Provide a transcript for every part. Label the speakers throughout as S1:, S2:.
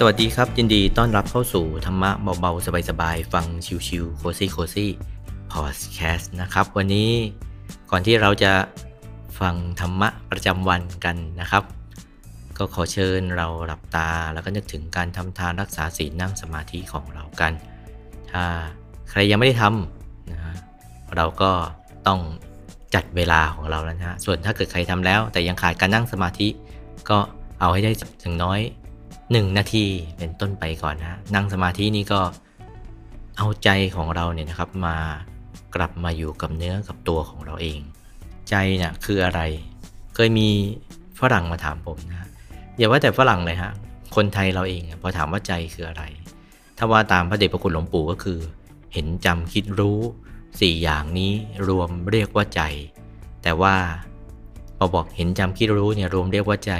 S1: สวัสดีครับ ยินดีต้อนรับเข้าสู่ธรรมะเบาๆ สบายๆ ฟังชิวๆโคซี่โคซี่พอดแคสต์นะครับ วันนี้ก่อนที่เราจะฟังธรรมะประจำวันกันนะครับ ก็ขอเชิญเราหลับตาแล้วก็นึกถึงการทำทานรักษาศีลนั่งสมาธิของเรากัน ถ้าใครยังไม่ได้ทำนะเราก็ต้องจัดเวลาของเราแล้วนะฮะส่วนถ้าเกิดใครทำแล้ว แต่ยังขาดการนั่งสมาธิ ก็เอาให้ได้ถึงน้อย 1 นาทีเป็นต้นไปก่อนนะนั่งสมาธินี่ก็เอาใจของเราเนี่ยนะครับมากลับมาอยู่กับเนื้อกับตัวของเราเอง ใจเนี่ยคืออะไร เคยมีฝรั่งมาถามผมนะอย่าว่าแต่ฝรั่งเลยฮะคนไทยเราเองพอถามว่าใจคืออะไร ถ้าว่าตามพระเดชพระคุณหลวงปู่ก็คือ เห็นจำคิดรู้สี่อย่างนี้รวมเรียกว่าใจ แต่ว่าพอบอกเห็นจำคิดรู้เนี่ยรวมเรียกว่าใจ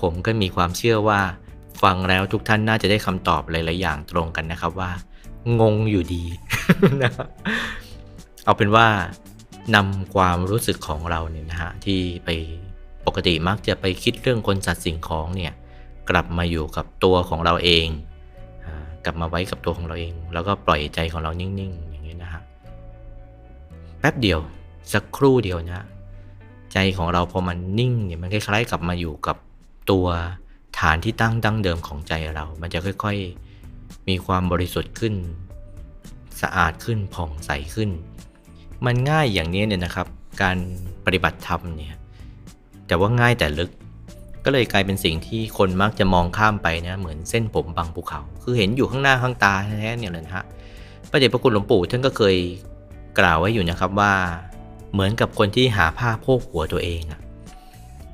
S1: ผมก็มีความเชื่อว่า ฟังแล้วทุกท่านน่าจะได้คำตอบหลายๆอย่างตรงกันนะครับว่า งงอยู่ดีนะเอาเป็นว่านำความรู้สึกของเราเนี่ยนะฮะที่ไปปกติมักจะไปคิดเรื่องคนสัตว์สิ่งของเนี่ยกลับมาอยู่กับตัวของเราเอง กลับมาไว้กับตัวของเราเอง แล้วก็ปล่อยใจของเรานิ่งๆอย่างนี้นะฮะแป๊บเดียวสักครู่เดียวนะ ใจของเราพอมันนิ่งเนี่ยมันคล้ายๆกลับมาอยู่กับตัว ฐานที่ตั้งดั้งเดิมของใจเรา มันจะค่อยๆ มีความบริสุทธิ์ขึ้น สะอาดขึ้นผ่องใสขึ้น มันง่ายอย่างนี้เนี่ยนะครับ การปฏิบัติธรรมเนี่ย แต่ว่าง่ายแต่ลึก ก็เลยกลายเป็นสิ่งที่คนมักจะมองข้ามไปนะ เหมือนเส้นผมบางภูเขา คือเห็นอยู่ข้างหน้าข้างตาแท้ๆเนี่ยเลยนะฮะ พระเดชพระคุณหลวงปู่ท่านก็เคยกล่าวไว้อยู่นะครับว่า เหมือนกับคนที่หาผ้าโพกหัวตัวเองอะ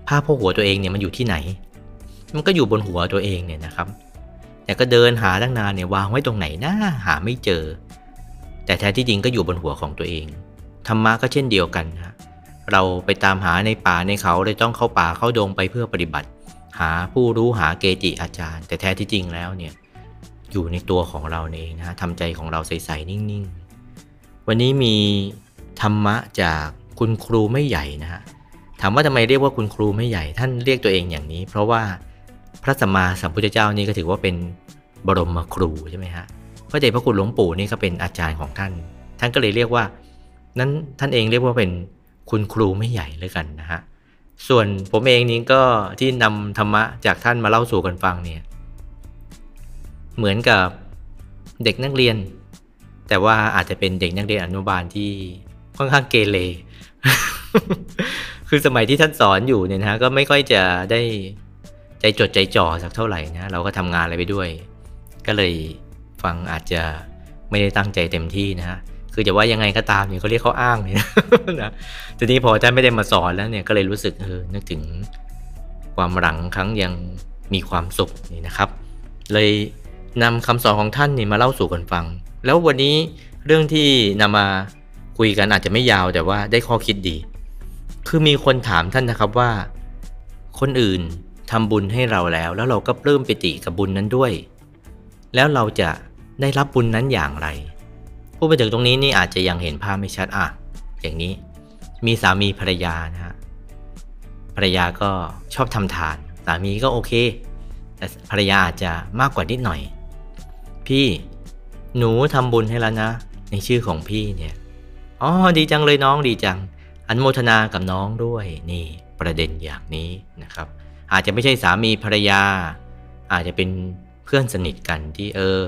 S1: ผ้าโพกหัวตัวเองเนี่ยมันอยู่ที่ไหน มันก็อยู่บนหัวตัวเองเนี่ยนะครับ แต่ก็เดินหาตั้งนานเนี่ยวางไว้ตรงไหนนะหาไม่เจอ แต่แท้ที่จริงก็อยู่บนหัวของตัวเองธรรมะก็เช่นเดียวกันนะเราไปตามหาในป่าในเขาเลยต้องเข้าป่าเข้าดงไปเพื่อปฏิบัติ หาผู้รู้หาเกจิอาจารย์ แต่แท้ที่จริงแล้วเนี่ยอยู่ในตัวของเราเองนะทำใจของเราใสๆนิ่งๆ วันนี้มีธรรมะจากคุณครูไม่ใหญ่นะฮะถามว่าทำไมเรียกว่าคุณครูไม่ใหญ่ ท่านเรียกตัวเองอย่างนี้ เพราะว่า พระสัมมาสัมพุทธเจ้านี่ก็ถือว่าเป็นบรมครูใช่ไหมฮะพระเดชพระคุณหลวงปู่นี่ก็เป็นอาจารย์ของท่าน ท่านก็เลยเรียกว่า นั้นท่านเองเรียกว่าเป็นคุณครูไม่ใหญ่เลยกันนะฮะส่วนผมเองนี้ก็ที่นำธรรมะจากท่านมาเล่าสู่กันฟังเนี่ยเหมือนกับเด็กนักเรียน แต่ว่าอาจจะเป็นเด็กนักเรียนอนุบาลที่ค่อนข้างเกเรคือสมัยที่ท่านสอนอยู่เนี่ยนะก็ไม่ค่อยจะได้ จจดใจจ่อสักเท่าไหร่นะเราก็ทำงานอะไรไปด้วย ก็เลยฟังอาจจะไม่ได้ตั้งใจเต็มที่นะฮะคือจะว่ายังไงก็ตามเนี่ยเขาเรียกเขาอ้างเนี่ยนะทีนี้พอท่านไม่ได้มาสอนแล้วเนี่ยก็เลยรู้สึกเออนึกถึงความหลังครั้งยังมีความสุขนี่นะครับ เลยนำคำสอนของท่านนี่มาเล่าสู่กันฟัง แล้ววันนี้เรื่องที่นำมาคุยกันอาจจะไม่ยาวแต่ว่าได้ข้อคิดดี คือมีคนถามท่านนะครับว่า คนอื่น ทำบุญให้เราแล้ว แล้วเราก็ปลื้มปิติกับบุญนั้นด้วย แล้วเราจะได้รับบุญนั้นอย่างไรผู้ไปถึงตรงนี้นี่อาจจะยังเห็นภาพไม่ชัดอะ อย่างนี้มีสามีภรรยานะฮะภรรยาก็ชอบทำทาน สามีก็โอเค แต่ภรรยาอาจจะมากกว่านิดหน่อย พี่หนูทำบุญให้แล้วนะ ในชื่อของพี่เนี่ยอ๋อดีจังเลยน้องดีจัง อันโมทนากับน้องด้วยนี่ประเด็นอย่างนี้นะครับ อาจจะไม่ใช่สามีภรรยา อาจจะเป็นเพื่อนสนิทกันที่เออ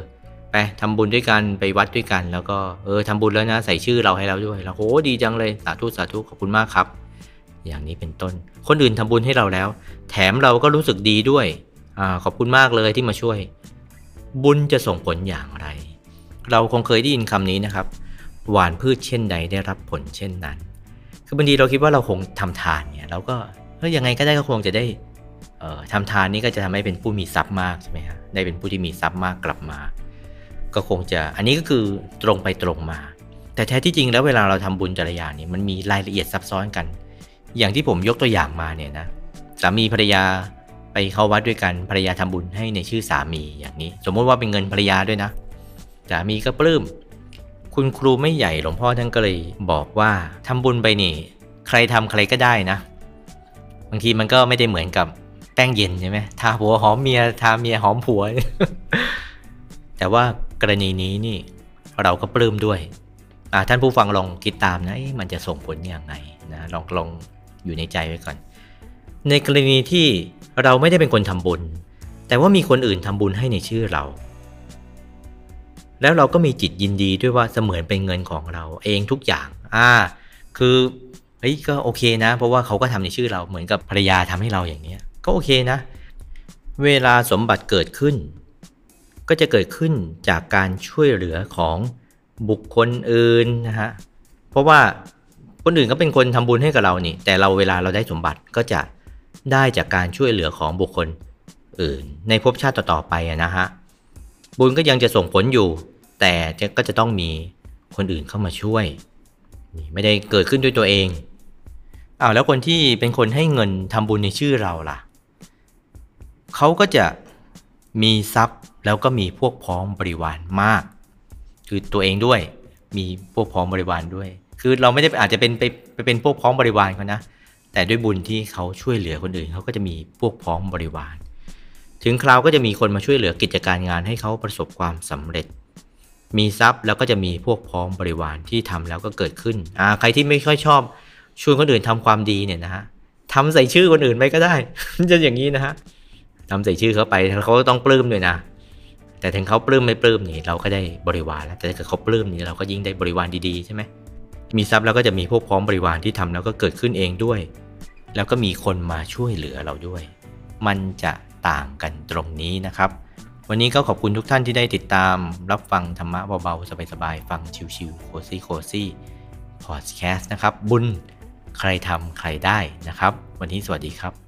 S1: ไปทำบุญด้วยกันไปวัดด้วยกัน แล้วก็เออทำบุญแล้วนะใส่ชื่อเราให้เราด้วยเราโอ้ดีจังเลยสาธุสาธุขอบคุณมากครับ อย่างนี้เป็นต้น คนอื่นทำบุญให้เราแล้ว แถมเราก็รู้สึกดีด้วยอ่าขอบคุณมากเลยที่มาช่วย บุญจะส่งผลอย่างไร เราคงเคยได้ยินคำนี้นะครับ หวานพืชเช่นใดได้รับผลเช่นนั้น คือบางทีเราคิดว่าเราคงทำทานเนี่ยเราก็เฮ้ยยังไงก็ได้ก็คงจะได้ ทำทานนี้ก็จะทำให้เป็นผู้มีทรัพย์มากใช่ไหมฮะได้เป็นผู้ที่มีทรัพย์มากกลับมา ก็คงจะอันนี้ก็คือตรงไปตรงมา แต่แท้ที่จริงแล้วเวลาเราทำบุญแต่ละอย่างนี่มันมีรายละเอียดซับซ้อนกัน อย่างที่ผมยกตัวอย่างมาเนี่ยนะสามีภรรยาไปเข้าวัดด้วยกันภรรยาทำบุญให้ในชื่อสามีอย่างนี้ สมมติว่าเป็นเงินภรรยาด้วยนะสามีก็ปลื้มคุณครูไม่ใหญ่หลวงพ่อท่านก็เลยบอกว่าทำบุญไปนี่ ใครทำใครก็ได้นะ บางทีมันก็ไม่ได้เหมือนกับ ป้งเย็นใช่ไหมทาผัวหอมเมียทาเมียหอมผัว แต่ว่ากรณีนี้นี่เราก็ปลื้มด้วยท่านผู้ฟังลองคิดตามนะมันจะส่งผลอย่างไรนะลองลองอยู่ในใจไว้ก่อน ในกรณีที่เราไม่ได้เป็นคนทำบุญ แต่ว่ามีคนอื่นทำบุญให้ในชื่อเรา แล้วเราก็มีจิตยินดีด้วยว่าเสมือนเป็นเงินของเราเองทุกอย่าง อ่า คือเฮ้ยก็โอเคนะ เพราะว่าเขาก็ทำในชื่อเราเหมือนกับภรรยาทำให้เราอย่างนี้ ก็โอเคนะ เวลาสมบัติเกิดขึ้น ก็จะเกิดขึ้นจากการช่วยเหลือของบุคคลอื่นนะฮะ เพราะว่าคนอื่นก็เป็นคนทำบุญให้กับเรานี่ แต่เราเวลาเราได้สมบัติก็จะได้จากการช่วยเหลือของบุคคลอื่น ในภพชาติต่อๆไปนะฮะ บุญก็ยังจะส่งผลอยู่ แต่ก็จะต้องมีคนอื่นเข้ามาช่วย ไม่ได้เกิดขึ้นด้วยตัวเองอ้าวแล้วคนที่เป็นคนให้เงินทำบุญในชื่อเราล่ะ เขาก็จะมีทรัพย์แล้วก็มีพวกพ้องบริวารมาก คือตัวเองด้วยมีพวกพ้องบริวารด้วย คือเราไม่ได้อาจจะเป็นไปไปเป็นพวกพ้องบริวารเขานะ แต่ด้วยบุญที่เขาช่วยเหลือคนอื่นเขาก็จะมีพวกพ้องบริวาร ถึงคราวก็จะมีคนมาช่วยเหลือกิจการงานให้เขาประสบความสำเร็จ มีทรัพย์แล้วก็จะมีพวกพ้องบริวารที่ทำแล้วก็เกิดขึ้นอ่าใครที่ไม่ค่อยชอบชวนคนอื่นทำความดีเนี่ยนะฮะทำใส่ชื่อคนอื่นไปก็ได้ จะอย่างนี้นะฮะ ทำใส่ชื่อเขาไปเขาต้องปลื้มด้วยนะ แต่ถึงเขาปลื้มไม่ปลื้มนี่เราก็ได้บริวารแล้วแต่ถ้าเกิดเขาปลื้มนี่เราก็ยิ่งได้บริวารดีๆใช่ไหมมีทรัพย์แล้วก็จะมีพวกพร้อมบริวารที่ทำแล้วก็เกิดขึ้นเองด้วย แล้วก็มีคนมาช่วยเหลือเราด้วย มันจะต่างกันตรงนี้นะครับ วันนี้ก็ขอบคุณทุกท่านที่ได้ติดตาม รับฟังธรรมะเบาๆสบายๆฟังชิวๆโคซี่โคซี่พอดแคสต์นะครับ บุญใครทำใครได้นะครับ วันนี้สวัสดีครับ